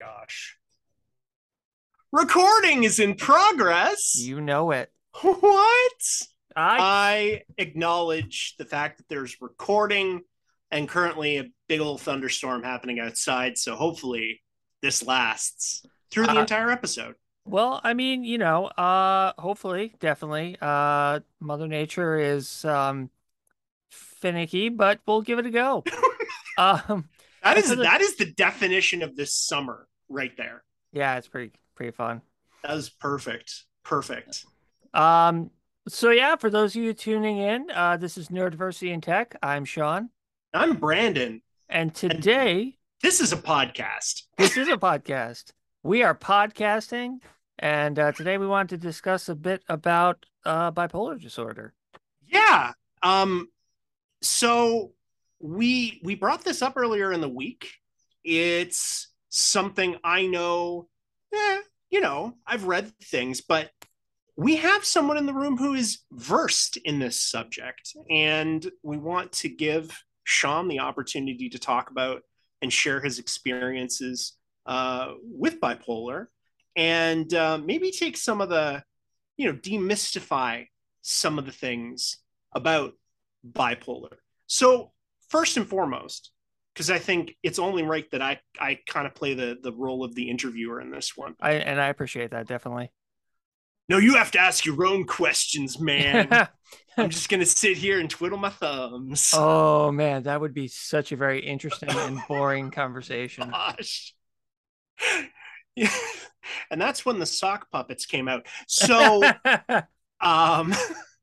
Gosh. Recording is in progress. You know it. What? I I acknowledge the fact that there's recording and currently a big old thunderstorm happening outside. So hopefully this lasts through the Uh, entire episode. Well, I mean, you know, uh hopefully, definitely. Uh Mother Nature is um finicky, but we'll give it a go. um That and is the- that is the definition of this summer right there. yeah, it's pretty pretty fun. That was perfect. Perfect. Um so yeah, for those of you tuning in, uh this is Neurodiversity in Tech. I'm Sean, I'm Brandon. and today This is a podcast. this is a podcast. We are podcasting, and uh, today we want to discuss a bit about uh bipolar disorder. Yeah. Um so we we brought this up earlier in the week. It's something I know eh, you know, I've read things, but we have someone in the room who is versed in this subject and we want to give Sean the opportunity to talk about and share his experiences uh, with bipolar and uh, maybe take some of the you know demystify some of the things about bipolar. So first and foremost, because I think it's only right that I I kind of play the the role of the interviewer in this one. I and I appreciate that definitely. No, you have to ask your own questions, man. I'm just gonna sit here and twiddle my thumbs. oh man, that would be such a very interesting and boring conversation. Gosh. Yeah. And that's when the sock puppets came out. So um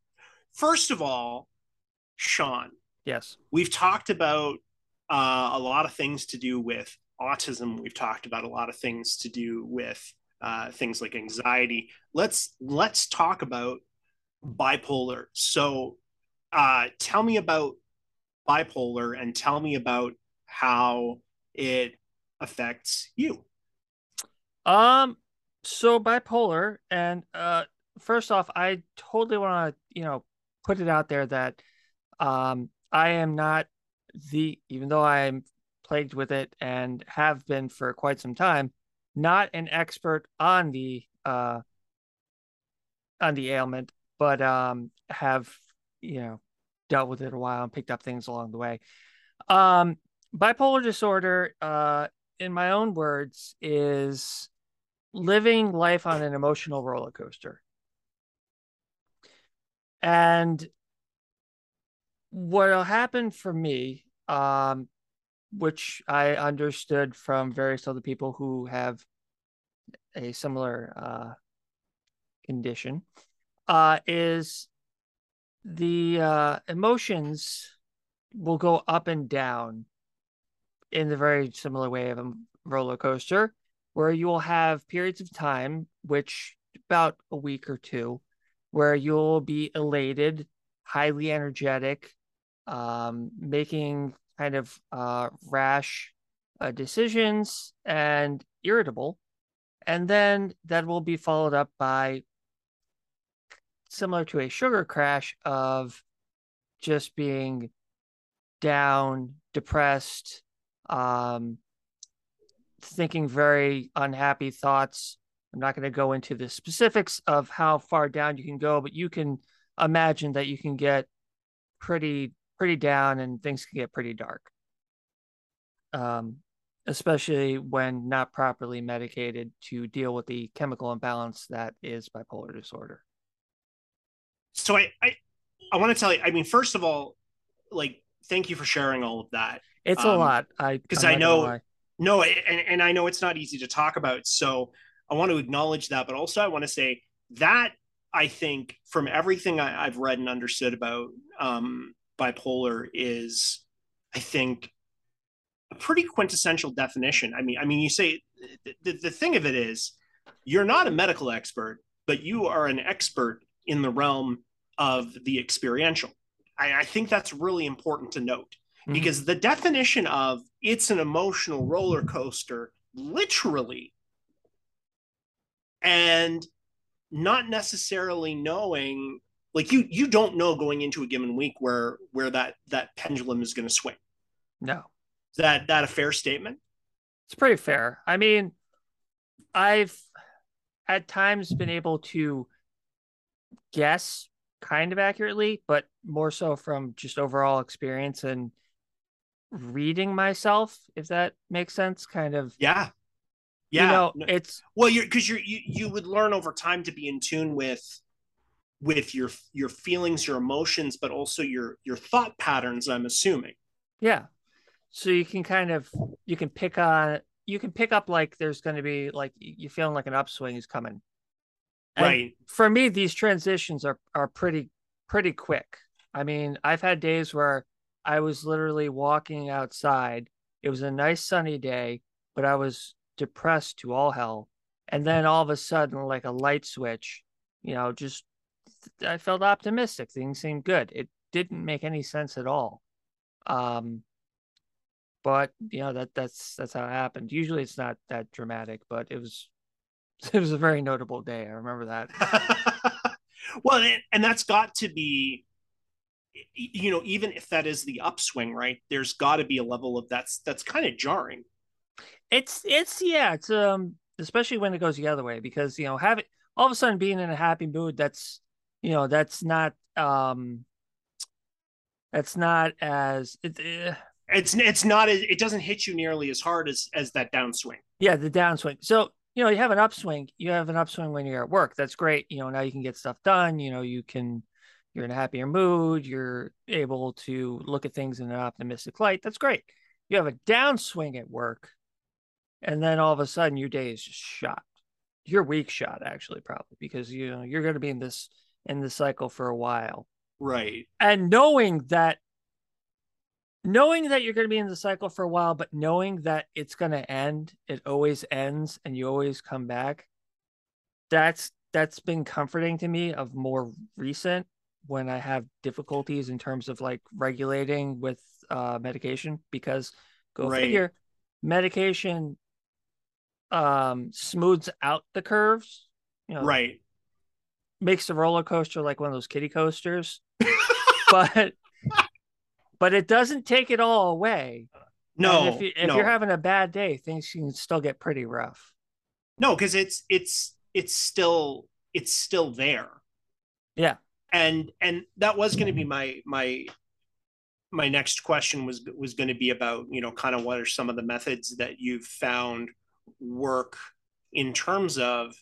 first of all, Sean, yes. we've talked about uh, a lot of things to do with autism. We've talked about a lot of things to do with uh, things like anxiety. Let's let's talk about bipolar. So, uh, tell me about bipolar and tell me about how it affects you. Um so bipolar and uh first off I totally want to, you know, put it out there that um I am not the even though I'm plagued with it and have been for quite some time, not an expert on the uh on the ailment, but um have, you know, dealt with it a while and picked up things along the way. Um bipolar disorder uh in my own words is living life on an emotional roller coaster. And what'll happen for me, um, which I understood from various other people who have a similar uh, condition, uh, is the uh, emotions will go up and down in the very similar way of a roller coaster, where you will have periods of time, which about a week or two, where you'll be elated, highly energetic, um, making kind of uh, rash uh, decisions and irritable. And then that will be followed up by similar to a sugar crash of just being down, depressed, um, thinking very unhappy thoughts. I'm not going to go into the specifics of how far down you can go, but you can imagine that you can get pretty pretty down and things can get pretty dark. Um, especially when not properly medicated to deal with the chemical imbalance that is bipolar disorder. So I I, I want to tell you. I mean, first of all, like thank you for sharing all of that. It's a Um, lot. I because I know-. No, and, and I know it's not easy to talk about. So I want to acknowledge that, but also I want to say that I think from everything I, I've read and understood about um, bipolar is, I think, a pretty quintessential definition. I mean, I mean, you say the, the thing of it is, you're not a medical expert, but you are an expert in the realm of the experiential. I, I think that's really important to note Mhm. because the definition of it's an emotional roller coaster literally and not necessarily knowing like you you don't know going into a given week where where that that pendulum is going to swing. No. Is that that a fair statement? It's pretty fair. I mean i've at times been able to guess kind of accurately but more so from just overall experience and reading myself if that makes sense kind of yeah. yeah. you know it's well you're because you're you, you would learn over time to be in tune with with your your feelings your emotions but also your your thought patterns i'm assuming. Yeah. So you can kind of you can pick on you can pick up like there's going to be like you feeling like an upswing is coming. And right. for me these transitions are are pretty pretty quick. I mean i've had days where i was literally walking outside it was a nice sunny day but i was depressed to all hell and then all of a sudden like a light switch you know just I felt optimistic. Things seemed good. It didn't make any sense at all. Um, but you know that that's that's how it happened. Usually it's not that dramatic, but it was it was a very notable day. I remember that. well, and that's got to be you know even if that is the upswing right there's got to be a level of that's that's kind of jarring. It's it's yeah it's um especially when it goes the other way because you know having all of a sudden being in a happy mood that's you know that's not um that's not as it, uh, it's it's not as, it doesn't hit you nearly as hard as as that downswing. Yeah the downswing. So you know you have an upswing you have an upswing when you're at work. That's great you know now you can get stuff done you know you can you're in a happier mood you're able to look at things in an optimistic light that's great you have a downswing at work and then all of a sudden your day is just shot your week shot actually probably because you know you're going to be in this in the cycle for a while. Right. And knowing that knowing that you're going to be in the cycle for a while but knowing that it's going to end, it always ends and you always come back. That's that's been comforting to me of more recent when I have difficulties in terms of like regulating with uh medication because go right. figure medication um smooths out the curves you know, right makes the roller coaster like one of those kiddie coasters, but but it doesn't take it all away. No, and if, you, if no. you're having a bad day, things can still get pretty rough. No, because it's it's it's still it's still there. Yeah, and and that was going to be my my my next question was was going to be about you know kind of what are some of the methods that you've found work in terms of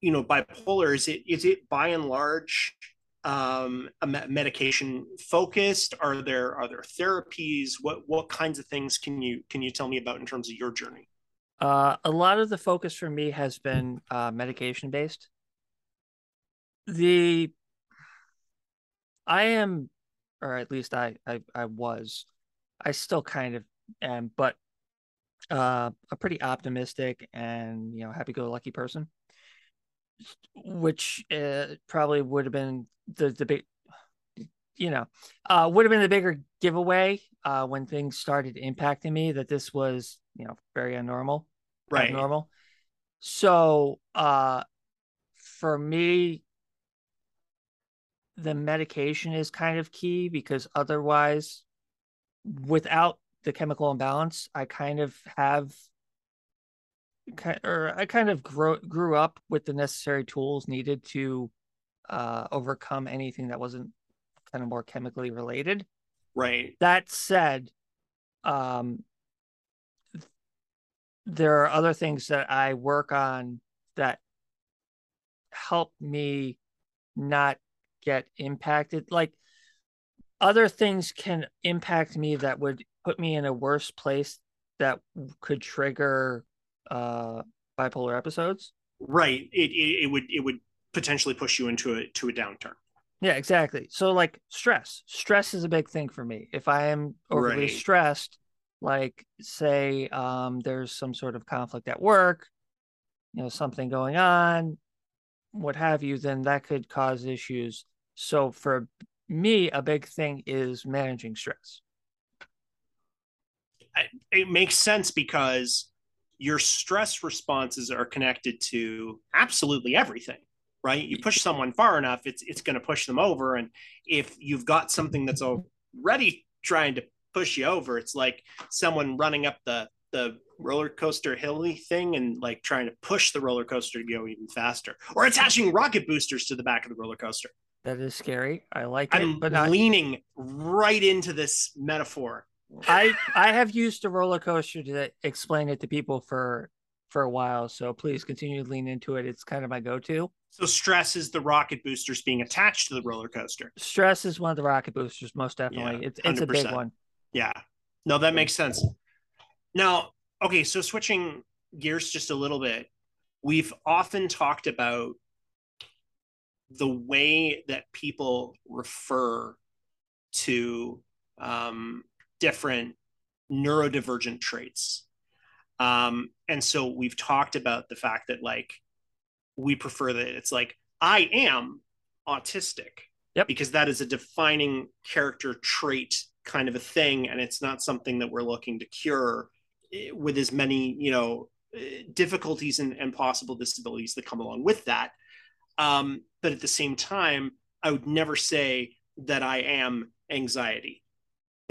you know bipolar? Is it is it by and large um, medication focused? Are there are there therapies? What what kinds of things can you can you tell me about in terms of your journey? Uh, a lot of the focus for me has been uh, medication based the i am or at least I, I i was i still kind of am but uh, a pretty optimistic and you know happy-go-lucky person. Which uh, probably would have been the the big you know uh, would have been the bigger giveaway uh, when things started impacting me that this was you know very abnormal right. normal so uh for me the medication is kind of key because otherwise without the chemical imbalance i kind of have or I kind of grew grew up with the necessary tools needed to uh, overcome anything that wasn't kind of more chemically related. Right. That said, um, there are other things that I work on that help me not get impacted. Like other things can impact me that would put me in a worse place that could trigger uh bipolar episodes. Right. It, it, it would it would potentially push you into a to a downturn. Yeah exactly. So like stress. Stress is a big thing for me. If i am overly right. stressed like say um there's some sort of conflict at work you know something going on what have you then that could cause issues so for me a big thing is managing stress it makes sense because your stress responses are connected to absolutely everything right? You push someone far enough, it's it's going to push them over. And if you've got something that's already trying to push you over, it's like someone running up the the roller coaster hilly thing and like trying to push the roller coaster to go even faster, or attaching rocket boosters to the back of the roller coaster. That is scary. I like I'm it, but I'm leaning right into this metaphor. I I have used a roller coaster to explain it to people for for a while. So please continue to lean into it. It's kind of my go-to. So stress is the rocket boosters being attached to the roller coaster. Stress is one of the rocket boosters, most definitely. Yeah, it's it's a big one. Yeah. No, that makes sense. Now, okay, so switching gears just a little bit, we've often talked about the way that people refer to um, different neurodivergent traits. Um, and so we've talked about the fact that, like, we prefer that it's like, I am autistic. Yep. Because that is a defining character trait kind of a thing. And it's not something that we're looking to cure eh, with as many, you know, eh, difficulties and, and possible disabilities that come along with that. Um, but at the same time, I would never say that I am anxiety.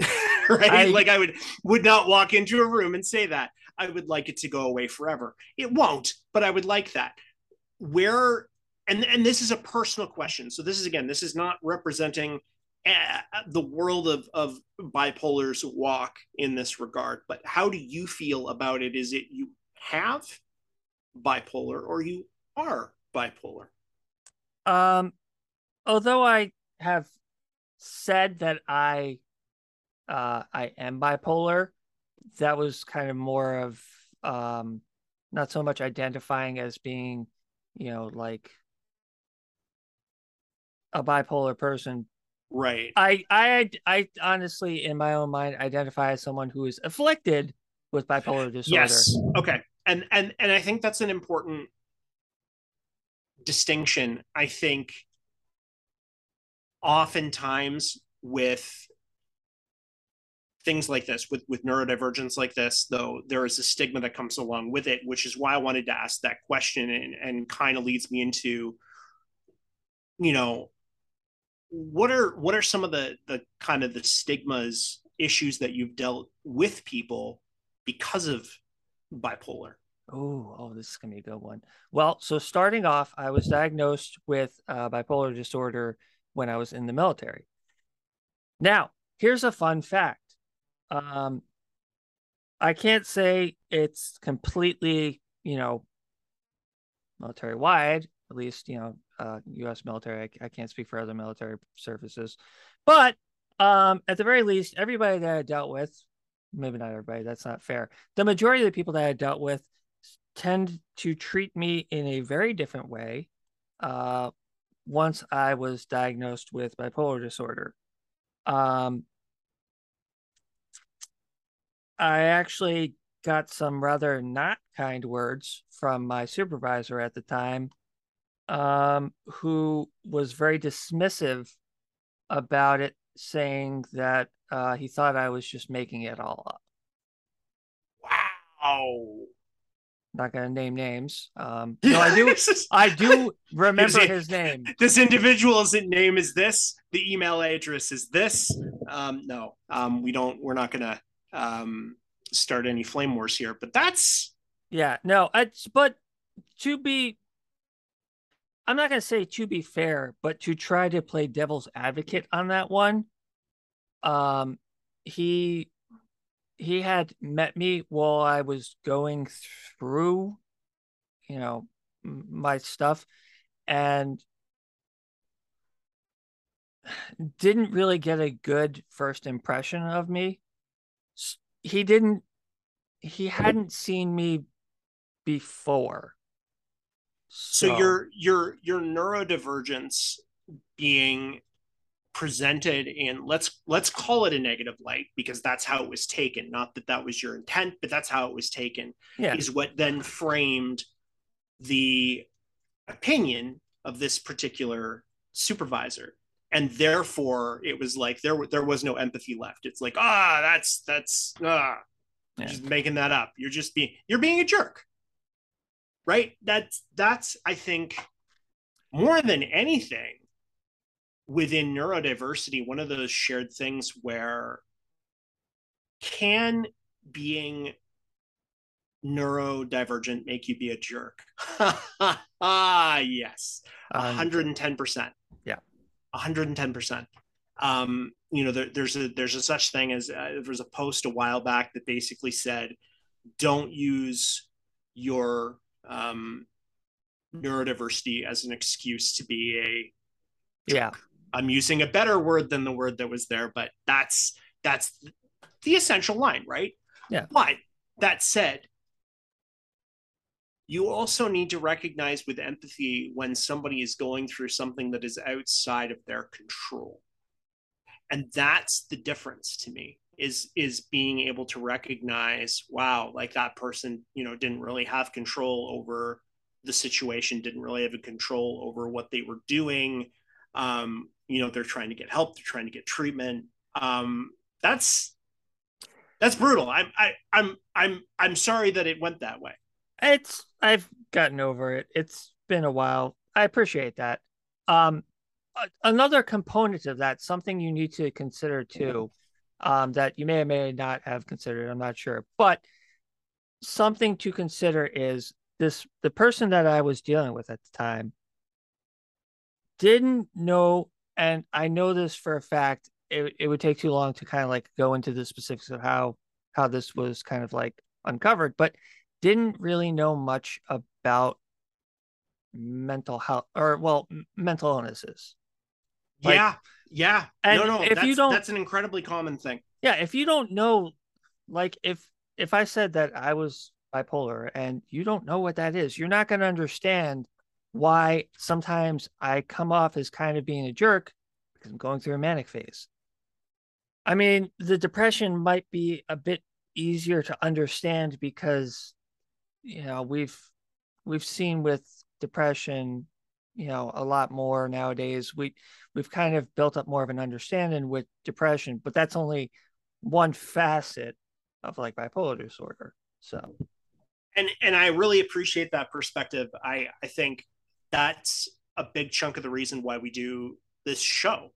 right? I- like I would would not walk into a room and say that. I would like it to go away forever. It won't, but I would like that. Where and and this is a personal question. So this is again, this is not representing uh, the world of of bipolar's walk in this regard. But how do you feel about it? Is it you have bipolar or you are bipolar? Um, although I have said that I, uh, I am bipolar, that was kind of more of um, not so much identifying as being, you know, like a bipolar person. Right. I, I, I honestly, in my own mind, identify as someone who is afflicted with bipolar disorder. Yes. Okay. And and and I think that's an important distinction. I think oftentimes with things like this with with neurodivergence like this though there is a stigma that comes along with it which is why i wanted to ask that question and and kind of leads me into you know what are what are some of the the kind of the stigmas issues that you've dealt with people because of bipolar Oh, oh, this is gonna be a good one. Well, so starting off, I was diagnosed with uh, bipolar disorder when I was in the military. Now, here's a fun fact. Um, I can't say it's completely, you know, military wide. At least, you know, uh, U.S. military. I, I can't speak for other military services, but um, at the very least, everybody that I dealt with, maybe not everybody, that's not fair. The majority of the people that I dealt with tend to treat me in a very different way uh, once I was diagnosed with bipolar disorder. Um, I actually got some rather not kind words from my supervisor at the time, um, who was very dismissive about it, saying that uh, he thought I was just making it all up. wow Not going to name names. Um, no, I do. I do remember his name. this individual's name is this the email address is this um no um we don't we're not gonna um start any flame wars here but that's Yeah, no, it's but to be I'm not gonna say to be fair, but to try to play devil's advocate on that one, um he he had met me while I was going through, you know, my stuff and didn't really get a good first impression of me. He didn't he hadn't seen me before. so your your your neurodivergence being presented in let's let's call it a negative light because that's how it was taken. Not that that was your intent but that's how it was taken yeah, is what then framed the opinion of this particular supervisor. And therefore it was like there there was no empathy left. It's like ah that's that's ah Yeah. just making that up. You're just being you're being a jerk. Right? That's that's i think more than anything, within neurodiversity, one of those shared things where can being neurodivergent make you be a jerk? ah, yes, hundred and ten percent. Yeah, hundred and ten percent. Um, you know, there, there's a there's a such thing as uh, there was a post a while back that basically said, don't use your um, neurodiversity as an excuse to be a yeah. I'm using a better word than the word that was there, but that's that's the essential line, right? Yeah. But that said, you also need to recognize with empathy when somebody is going through something that is outside of their control. And that's the difference to me is is being able to recognize wow like that person you know didn't really have control over the situation didn't really have a control over what they were doing um you know they're trying to get help they're trying to get treatment. Um that's that's brutal. I'm I, i'm i'm i'm sorry that it went that way. It's i've gotten over it. It's been a while. I appreciate that. Um another component of that something you need to consider too um that you may or may not have considered i'm not sure but something to consider is this the person that i was dealing with at the time didn't know and I know this for a fact. It, it would take too long to kind of like go into the specifics of how how this was kind of like uncovered, but didn't really know much about mental health or well mental illnesses. Like, yeah, yeah. no, no. If you don't, that's an incredibly common thing. Yeah, if you don't know, like if if I said that I was bipolar and you don't know what that is, you're not going to understand why sometimes I come off as kind of being a jerk because I'm going through a manic phase. I mean, the depression might be a bit easier to understand because you know, we've we've seen with depression, you know, a lot more nowadays. We we've kind of built up more of an understanding with depression, but that's only one facet of like bipolar disorder. So and and I really appreciate that perspective. I I think that's a big chunk of the reason why we do this show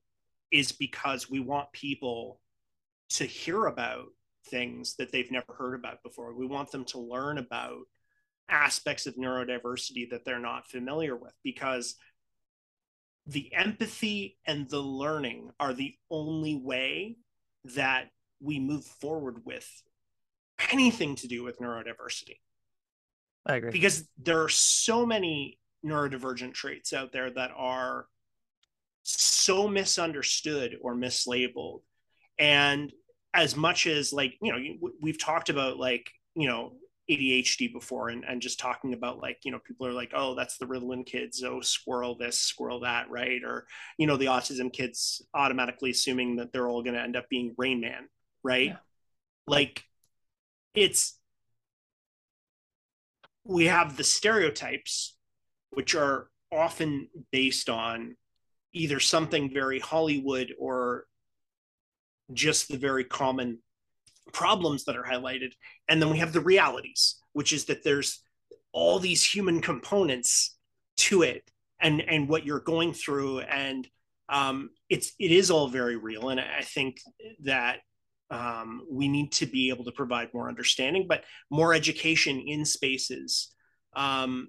is because we want people to hear about things that they've never heard about before. We want them to learn about aspects of neurodiversity that they're not familiar with because the empathy and the learning are the only way that we move forward with anything to do with neurodiversity. I agree. Because there are so many neurodivergent traits out there that are so misunderstood or mislabeled and as much as like you know we've talked about like you know ADHD before and, and just talking about like, you know, people are like, oh, that's the Ritalin kids. Oh, squirrel this, squirrel that, right? Or, you know, the autism kids automatically assuming that they're all going to end up being Rain Man, right? Yeah. Like, it's, we have the stereotypes which are often based on either something very Hollywood or just the very common problems that are highlighted. And then we have the realities, which is that there's all these human components to it and and what you're going through and um, it's it is all very real and i think that um, we need to be able to provide more understanding but more education in spaces um,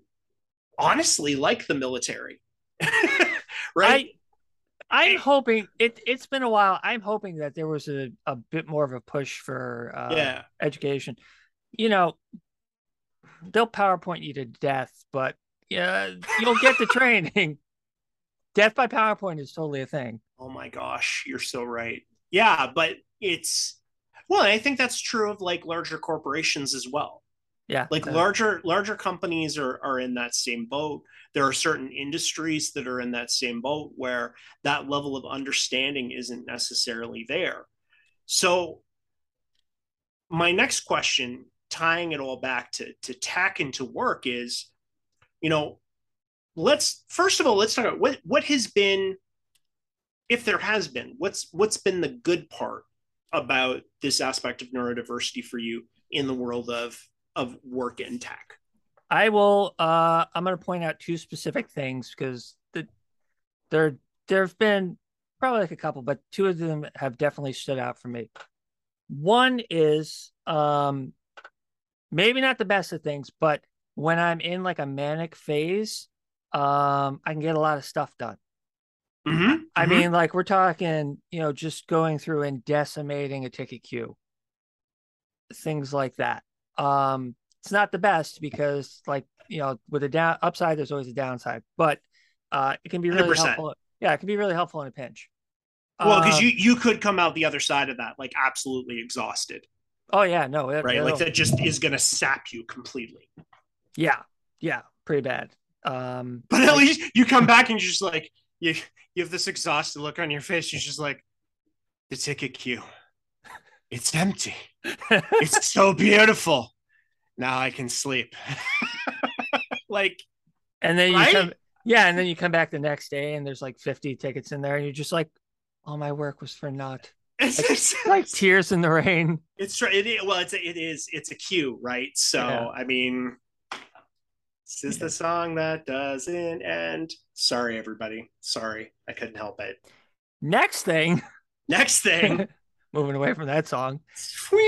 honestly like the military. right? I, am hoping it. It's been a while. I'm hoping that there was a, a bit more of a push for uh, yeah. education. You know, they'll PowerPoint you to death, but yeah, you'll get the training. Death by PowerPoint is totally a thing. Oh my gosh, you're so right. Yeah, but it's well, I think that's true of like larger corporations as well yeah like larger larger companies are are in that same boat. There are certain industries that are in that same boat where that level of understanding isn't necessarily there. So my next question tying it all back to to tech and to work is you know let's first of all let's talk about what what has been if there has been what's what's been the good part about this aspect of neurodiversity for you in the world of of work in tech? I will. Uh, I'm going to point out two specific things because the there there have been probably like a couple, but two of them have definitely stood out for me. One is um maybe not the best of things, but when I'm in like a manic phase, um, I can get a lot of stuff done. Mm-hmm. I mm-hmm. mean, like we're talking, you know, just going through and decimating a ticket queue, things like that. Um, it's not the best because, like, you know, with a down upside, there's always a downside, but uh, it can be really 100%. helpful. Yeah, it can be really helpful in a pinch. Well, because um, you you could come out the other side of that like absolutely exhausted. Oh yeah, no, it, right, like that just is going to sap you completely. Yeah, yeah, pretty bad. Um, but at like, least you come back and you're just like you you have this exhausted look on your face. You're just like the ticket queue. It's empty. it's so beautiful. Now I can sleep. like, and then you right? come, yeah, and then you come back the next day and there's like 50 tickets in there, and you're just like, all my work was for naught. Like, like, tears in the rain. It's true. It is, well, it's a, it is it's a queue, right? So yeah. I mean, this is yeah. the song that doesn't end. Sorry, everybody. Sorry, I couldn't help it. Next thing. Next thing. moving away from that song.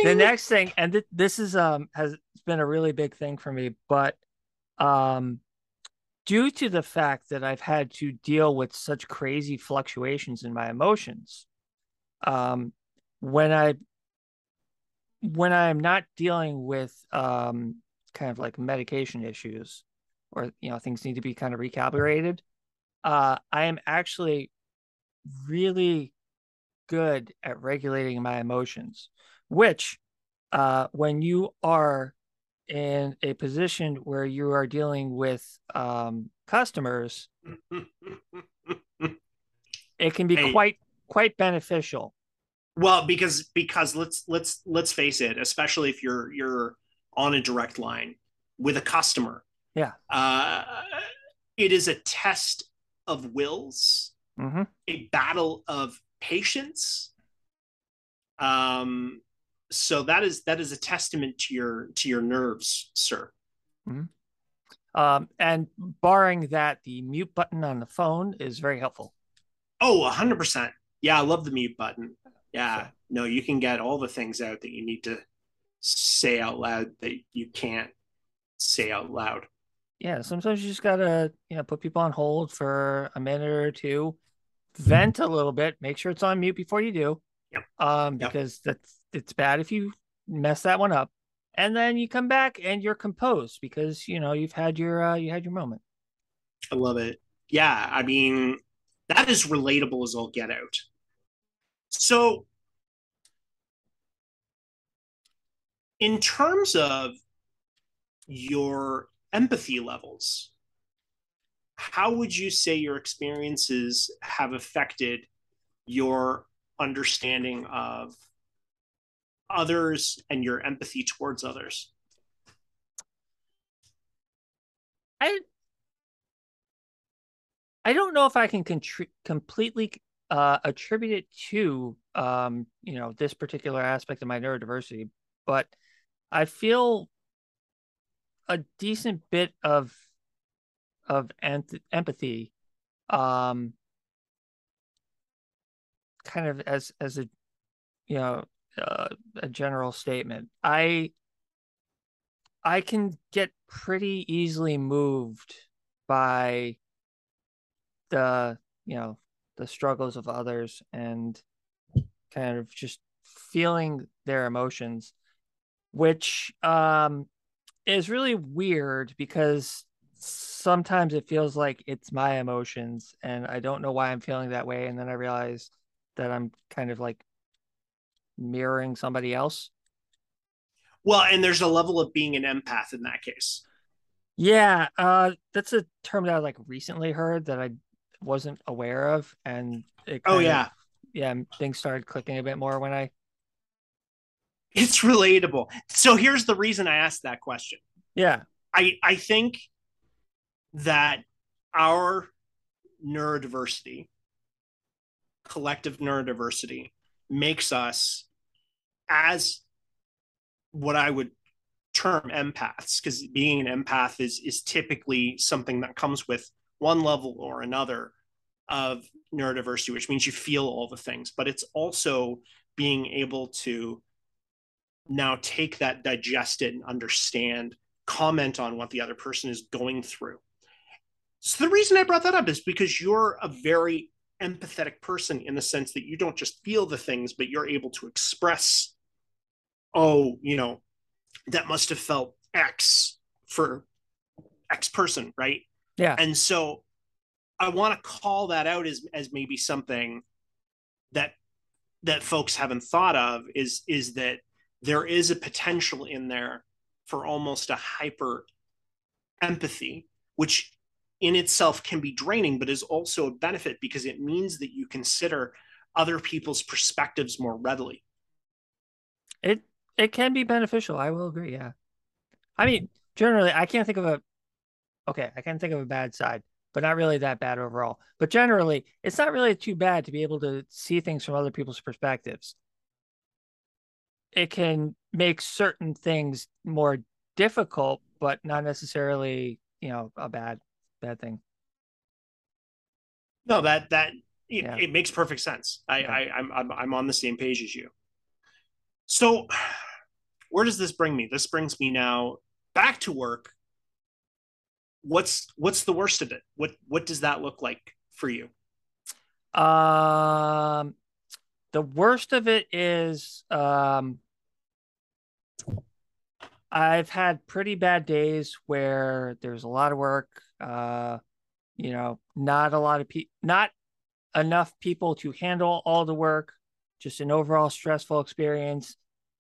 The next thing, and th- this is um has been a really big thing for me, but um due to the fact that I've had to deal with such crazy fluctuations in my emotions, um, when I when I'm not dealing with um, kind of like medication issues or you know things need to be kind of recalibrated, uh, I am actually really good at regulating my emotions, which uh, when you are in a position where you are dealing with um, customers, it can be hey. quite quite beneficial. Well, because because let's let's let's face it, especially if you're you're on a direct line with a customer. Yeah. Uh, it is a test of wills, mm-hmm. a battle of patience. Um, so that is that is a testament to your to your nerves, sir. Mm-hmm. Um, and barring that, the mute button on the phone is very helpful. Oh, hundred percent. Yeah, I love the mute button. Yeah, so. no, you can get all the things out that you need to say out loud that you can't say out loud. Yeah, sometimes you just gotta, you know, put people on hold for a minute or two, vent a little bit, make sure it's on mute before you do. Yep. Um, because yep. that's it's bad if you mess that one up and then you come back and you're composed because you know you've had your uh, you had your moment i love it yeah i mean that is relatable as all get out so in terms of your empathy levels how would you say your experiences have affected your understanding of others and your empathy towards others? I I don't know if I can contri- completely uh, attribute it to um, you know this particular aspect of my neurodiversity, but I feel a decent bit of of empathy, um, kind of as as a you know uh, a general statement. I I can get pretty easily moved by the you know the struggles of others and kind of just feeling their emotions which um is really weird because sometimes it feels like it's my emotions and I don't know why I'm feeling that way and then I realize that I'm kind of like mirroring somebody else. Well, and there's a level of being an empath in that case. Yeah, uh, that's a term that I like recently heard that I wasn't aware of, and it oh yeah, of, yeah, things started clicking a bit more when I. It's relatable. So here's the reason I asked that question. Yeah, I I think that our neurodiversity, collective neurodiversity, makes us as what I would term empaths, because being an empath is is typically something that comes with one level or another of neurodiversity, which means you feel all the things, but it's also being able to now take that, digest it, and understand, comment on what the other person is going through. So the reason I brought that up is because you're a very empathetic person in the sense that you don't just feel the things, but you're able to express, oh, you know, that must have felt X for X person, right? Yeah. And so I want to call that out as as maybe something that that folks haven't thought of is is that there is a potential in there for almost a hyper empathy, which in itself can be draining, but is also a benefit because it means that you consider other people's perspectives more readily. It it can be beneficial. I will agree. Yeah. I mean, generally, I can't think of a. Okay, I can't think of a bad side, but not really that bad overall. But generally, it's not really too bad to be able to see things from other people's perspectives. It can make certain things more difficult, but not necessarily, you know, a bad bad thing. No, that that it, yeah. it makes perfect sense. I, yeah. I I'm, I'm I'm on the same page as you. So, where does this bring me? This brings me now back to work. What's what's the worst of it? What what does that look like for you? Um, the worst of it is um, I've had pretty bad days where there's a lot of work uh, you know, not a lot of people, not enough people to handle all the work. Just an overall stressful experience.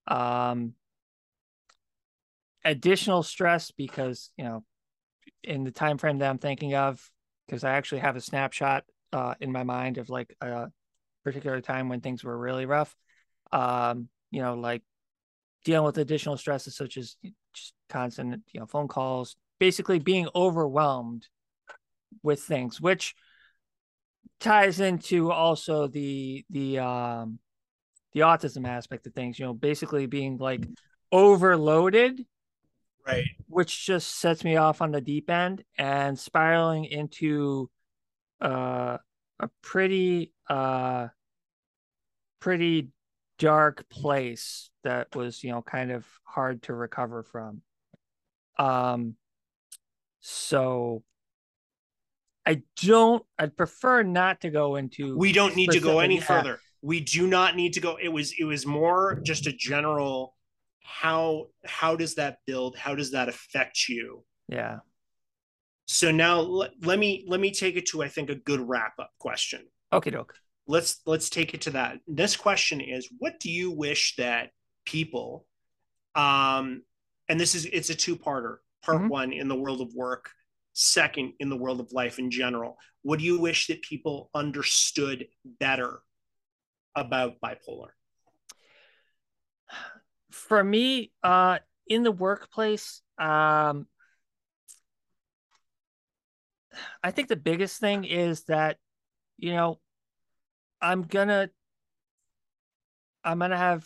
Um, additional stress because you know, in the time frame that I'm thinking of, because I actually have a snapshot uh, in my mind of like a particular time when things were really rough. Um, you know, like dealing with additional stresses such as just constant, you know, phone calls, basically being overwhelmed with things, which ties into also the the um the autism aspect of things, you know, basically being like overloaded. Right. Which just sets me off on the deep end and spiraling into uh a pretty uh pretty dark place that was, you know, kind of hard to recover from. Um so I don't, I'd prefer not to go into. We don't need to go any yeah. further. We do not need to go. It was, it was more just a general how, how does that build? How does that affect you? Yeah. So now let, let me, let me take it to, I think, a good wrap up question. Okay, doke. Let's, let's take it to that. This question is what do you wish that people, um, and this is, it's a two parter part mm-hmm. one in the world of work, second in the world of life in general. What do you wish that people understood better about bipolar? For me, uh, in the workplace, um, I think the biggest thing is that, you know, I'm gonna, I'm gonna have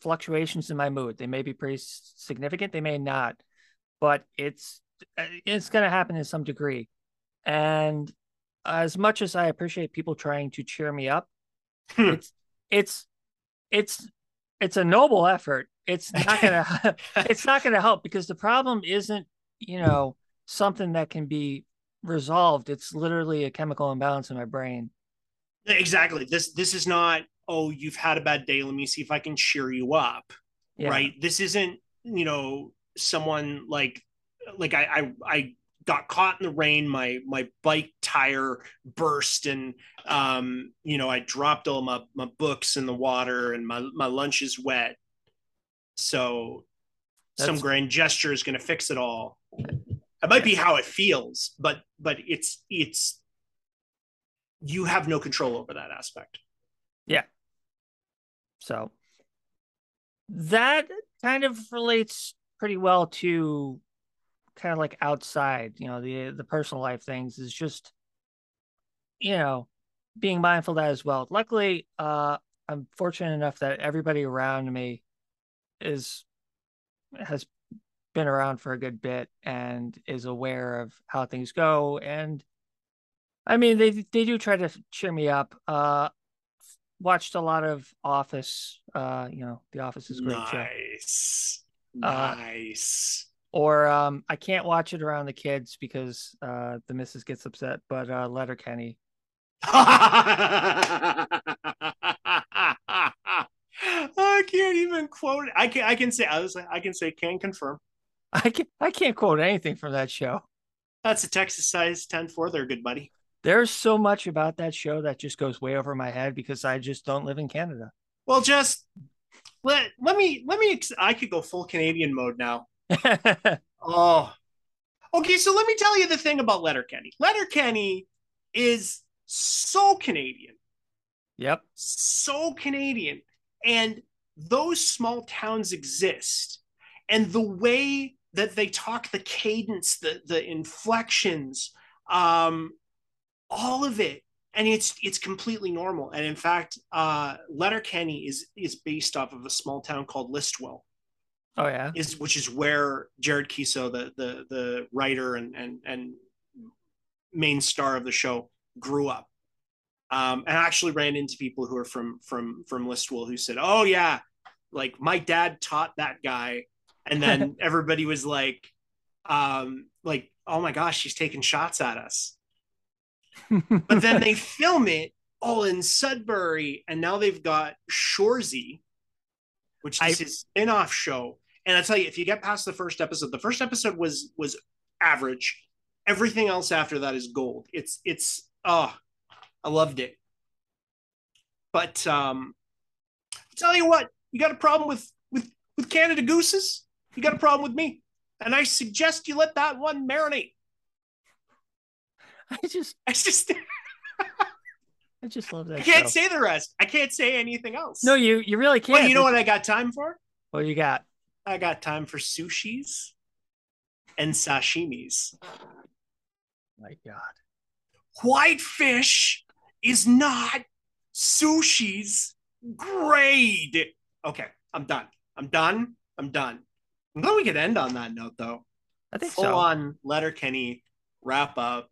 fluctuations in my mood. They may be pretty significant, they may not but it's uh, it's going to happen in some degree. And as much as I appreciate people trying to cheer me up, hmm. it's it's it's it's a noble effort. It's not gonna it's not gonna help because the problem isn't you know something that can be resolved. It's literally a chemical imbalance in my brain. Exactly. This this is not oh you've had a bad day. Let me see if I can cheer you up. Yeah. Right. This isn't you know someone like like I, I I got caught in the rain. My my bike tire burst, and um, you know I dropped all my my books in the water, and my my lunch is wet. So That's... some grand gesture is going to fix it all. It might be how it feels, but but it's it's you have no control over that aspect. Yeah. So that kind of relates pretty well to kind of like outside, you know, the the personal life things is just you know, being mindful of that as well. Luckily, uh I'm fortunate enough that everybody around me is has been around for a good bit and is aware of how things go and I mean, they they do try to cheer me up. Uh, watched a lot of Office. Uh, you know, The Office is great show. Nice. Uh, Or um, I can't watch it around the kids because uh, the missus gets upset. But uh, Letterkenny. I can't even quote it. I can I can say I was I can say can confirm. I can I can't quote anything from that show. That's a Texas size 10-4 there, good buddy. There's so much about that show that just goes way over my head because I just don't live in Canada. Well, just let let me let me ex- I could go full Canadian mode now. Oh. Okay, so let me tell you the thing about Letterkenny. Letterkenny is so Canadian. yep. so Canadian. And those small towns exist. And the way that they talk, the cadence, the the inflections, um, all of it. And it's it's completely normal. And in fact, uh, Letterkenny is is based off of a small town called Listowel, Oh yeah. is which is where Jared Keeso, the the the writer and and and main star of the show, grew up. Um, and I actually ran into people who are from from from Listowel who said, "Oh yeah, like my dad taught that guy," and then everybody was like, um, "Like oh my gosh, she's taking shots at us." But then they film it all in Sudbury, and now they've got Shoresy, which is I- his spin-off show. And I tell you, if you get past the first episode, the first episode was was average. Everything else after that is gold. It's it's oh, I loved it. But um, I tell you what, you got a problem with with with Canada gooses, you got a problem with me, and I suggest you let that one marinate. I just I just I just love that I can't show. say the rest. I can't say anything else. No, you you really can't. Well, you know what I got time for? What you got? I got time for sushis and sashimis. My God. Whitefish is not sushi's grade. Okay, I'm done. I'm done. I'm done. I'm glad we could end on that note, though. I think Full so. on Letterkenny wrap up.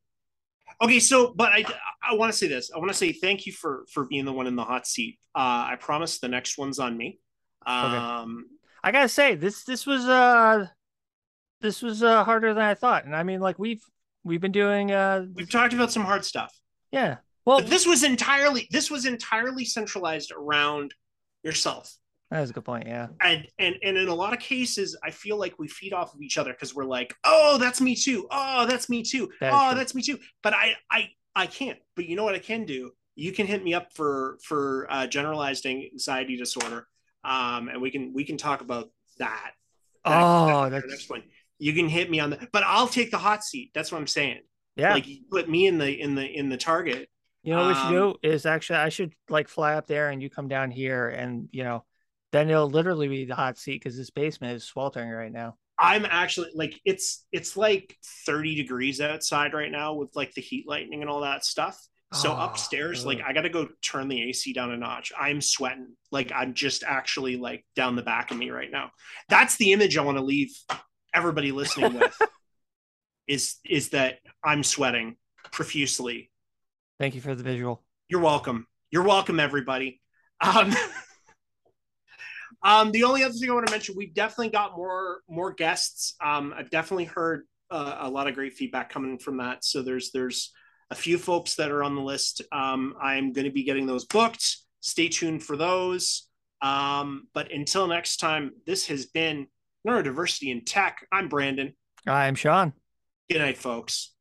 Okay, so but I I want to say this. I want to say thank you for for being the one in the hot seat. Uh, I promise the next one's on me. Um, I gotta say this this was uh this was uh harder than I thought, and I mean like we've we've been doing uh we've talked about some hard stuff. yeah well But this was entirely this was entirely centralized around yourself. That was a good point yeah And and and in a lot of cases, I feel like we feed off of each other because we're like, oh, that's me too. Oh, that's me too. That oh, true. that's me too. But I I I can't. But you know what I can do? You can hit me up for for uh, generalized anxiety disorder, um, and we can we can talk about that. that- oh that- that's next one. You can hit me on the, but I'll take the hot seat. That's what I'm saying. yeah Like you put me in the in the in the target. you know what we should um, do is actually I should like fly up there and you come down here and you know then it'll literally be the hot seat because this basement is sweltering right now I'm actually like it's it's like 30 degrees outside right now with like the heat lightning and all that stuff. So Oh, upstairs, like. I got to go turn the AC down a notch. I'm sweating. Like I'm just actually like down the back of me right now. That's the image I want to leave everybody listening with. is is that I'm sweating profusely. thank you for the visual You're welcome. You're welcome, everybody. Um, um, the only other thing I want to mention, we've definitely got more more guests. Um, I've definitely heard uh, a lot of great feedback coming from that. So there's there's a few folks that are on the list. Um, I'm going to be getting those booked. Stay tuned for those. Um, but until next time, this has been Neurodiversity in Tech. I'm Brandon. I'm Sean Good night, folks.